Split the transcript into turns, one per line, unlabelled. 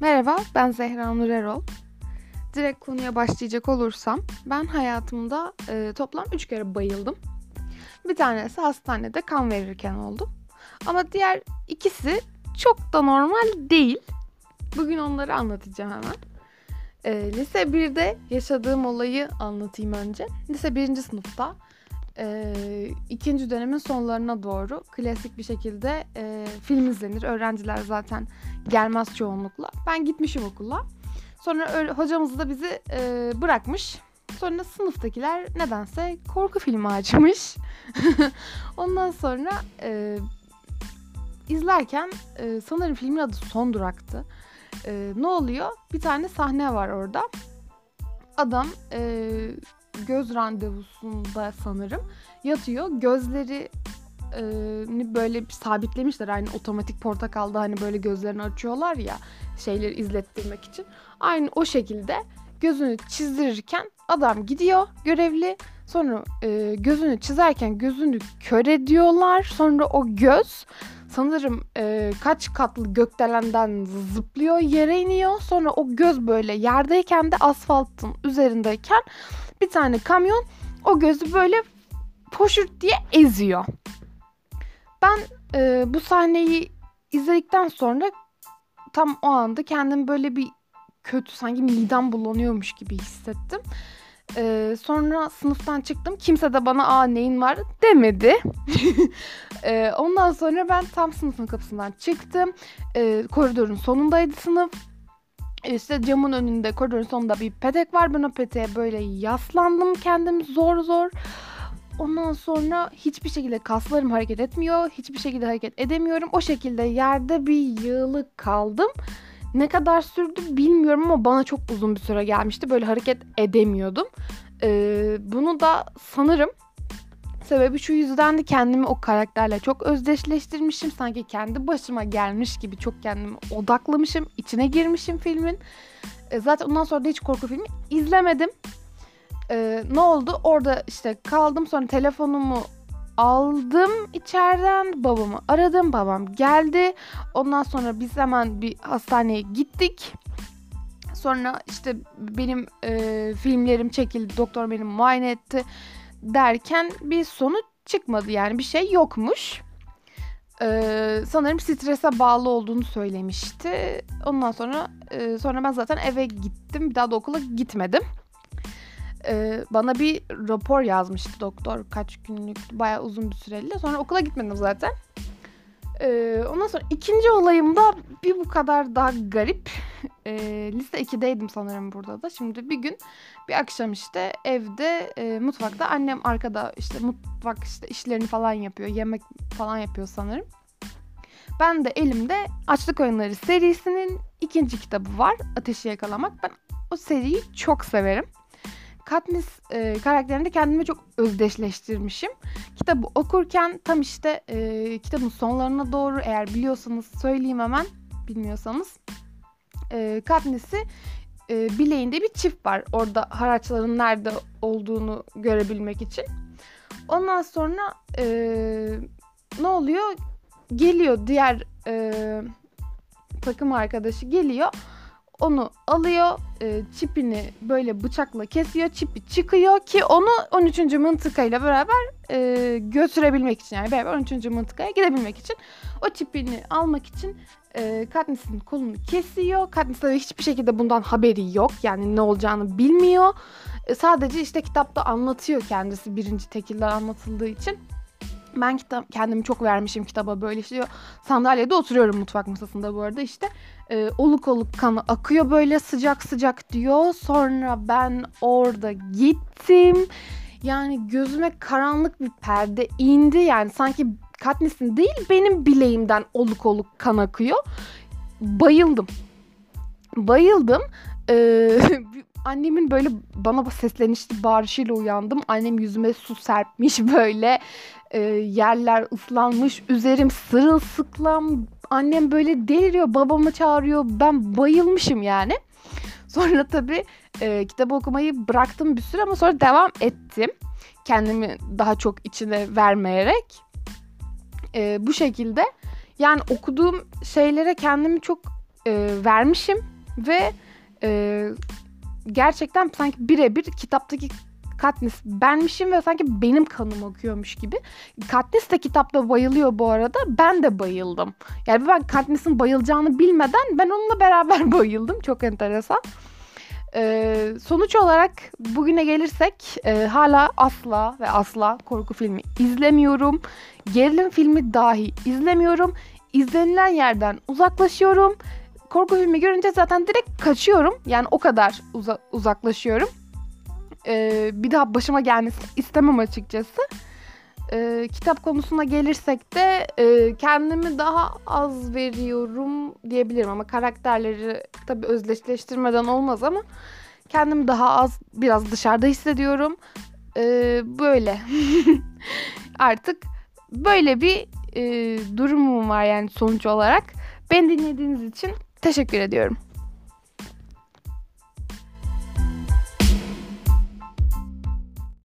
Merhaba, ben Zehra Nur Erol. Direkt konuya başlayacak olursam, ben hayatımda e, toplam 3 kere bayıldım. Bir tanesi hastanede kan verirken oldu. Ama diğer ikisi çok da normal değil. Bugün onları anlatacağım hemen. E, lise 1'de yaşadığım olayı anlatayım önce. Lise 1. sınıfta e, ikinci dönemin sonlarına doğru klasik bir şekilde e, film izlenir. Öğrenciler zaten gelmez çoğunlukla. Ben gitmişim okula. Sonra öyle, hocamız da bizi e, bırakmış. Sonra sınıftakiler nedense korku filmi açmış. Ondan sonra e, izlerken e, sanırım filmin adı Son Durak'tı. E, ne oluyor? Bir tane sahne var orada. Adam e, göz randevusunda sanırım yatıyor. Gözleri e, böyle sabitlemişler aynı otomatik portakalda hani böyle gözlerini açıyorlar ya şeyleri izlettirmek için. Aynı o şekilde gözünü çizdirirken adam gidiyor görevli sonra e, gözünü çizerken gözünü kör ediyorlar sonra o göz sanırım e, kaç katlı gökdelenden zıplıyor yere iniyor sonra o göz böyle yerdeyken de asfaltın üzerindeyken bir tane kamyon o gözü böyle poşurt diye eziyor. Ben e, bu sahneyi izledikten sonra tam o anda kendimi böyle bir kötü sanki midem bulanıyormuş gibi hissettim. Ee, sonra sınıftan çıktım. Kimse de bana aa neyin var demedi. ee, ondan sonra ben tam sınıfın kapısından çıktım. Ee, koridorun sonundaydı sınıf. İşte camın önünde koridorun sonunda bir petek var. Ben o peteğe böyle yaslandım kendim zor zor. Ondan sonra hiçbir şekilde kaslarım hareket etmiyor. Hiçbir şekilde hareket edemiyorum. O şekilde yerde bir yığılık kaldım. Ne kadar sürdü bilmiyorum ama bana çok uzun bir süre gelmişti. Böyle hareket edemiyordum. Ee, bunu da sanırım sebebi şu yüzden de kendimi o karakterle çok özdeşleştirmişim. Sanki kendi başıma gelmiş gibi çok kendimi odaklamışım. içine girmişim filmin. Ee, zaten ondan sonra da hiç korku filmi izlemedim. Ee, ne oldu? Orada işte kaldım. Sonra telefonumu aldım içeriden babamı aradım babam geldi. Ondan sonra biz hemen bir hastaneye gittik. Sonra işte benim e, filmlerim çekildi doktor beni muayene etti derken bir sonuç çıkmadı. Yani bir şey yokmuş. Ee, sanırım strese bağlı olduğunu söylemişti. Ondan sonra e, sonra ben zaten eve gittim. Bir daha da okula gitmedim e, bana bir rapor yazmıştı doktor kaç günlük bayağı uzun bir süreli. Sonra okula gitmedim zaten. E, ondan sonra ikinci olayım da bir bu kadar daha garip. E, lise 2'deydim sanırım burada da. Şimdi bir gün bir akşam işte evde e, mutfakta annem arkada işte mutfak işte işlerini falan yapıyor. Yemek falan yapıyor sanırım. Ben de elimde Açlık Oyunları serisinin ikinci kitabı var. Ateşi Yakalamak. Ben o seriyi çok severim. Katniss e, karakterinde kendimi çok özdeşleştirmişim. Kitabı okurken tam işte e, kitabın sonlarına doğru eğer biliyorsanız söyleyeyim hemen bilmiyorsanız. E, Katniss'i e, bileğinde bir çift var orada haraçların nerede olduğunu görebilmek için. Ondan sonra e, ne oluyor? Geliyor diğer e, takım arkadaşı geliyor onu alıyor e, çipini böyle bıçakla kesiyor çipi çıkıyor ki onu 13. mıntıkayla beraber e, götürebilmek için yani beraber 13. mıntıkaya gidebilmek için o çipini almak için e, Katniss'in kolunu kesiyor. Katniss tabii hiçbir şekilde bundan haberi yok yani ne olacağını bilmiyor. E, sadece işte kitapta anlatıyor kendisi birinci tekilde anlatıldığı için. Ben kitap kendimi çok vermişim kitaba böyle işte sandalyede oturuyorum mutfak masasında bu arada işte e, oluk oluk kanı akıyor böyle sıcak sıcak diyor. Sonra ben orada gittim. Yani gözüme karanlık bir perde indi yani sanki Katniss'in değil benim bileğimden oluk oluk kan akıyor. Bayıldım. Bayıldım. Ee, annemin böyle bana seslenişli bağırışıyla uyandım. Annem yüzüme su serpmiş böyle. E, yerler ıslanmış. Üzerim sırılsıklam. Annem böyle deliriyor. Babamı çağırıyor. Ben bayılmışım yani. Sonra tabii e, kitabı okumayı bıraktım bir süre ama sonra devam ettim. Kendimi daha çok içine vermeyerek. E, bu şekilde yani okuduğum şeylere kendimi çok e, vermişim ve e, gerçekten sanki birebir kitaptaki Katniss benmişim ve sanki benim kanım akıyormuş gibi. Katniss de kitapta bayılıyor bu arada. Ben de bayıldım. Yani ben Katniss'in bayılacağını bilmeden ben onunla beraber bayıldım. Çok enteresan. Ee, sonuç olarak bugüne gelirsek e, hala asla ve asla korku filmi izlemiyorum. Gerilim filmi dahi izlemiyorum. İzlenilen yerden uzaklaşıyorum. Korku filmi görünce zaten direkt kaçıyorum. Yani o kadar uza- uzaklaşıyorum. Ee, bir daha başıma gelmesini istemem açıkçası. Ee, kitap konusuna gelirsek de e, kendimi daha az veriyorum diyebilirim ama karakterleri tabii özdeşleştirmeden olmaz ama kendimi daha az biraz dışarıda hissediyorum. Ee, böyle artık böyle bir e, durumum var yani sonuç olarak. Beni dinlediğiniz için teşekkür ediyorum.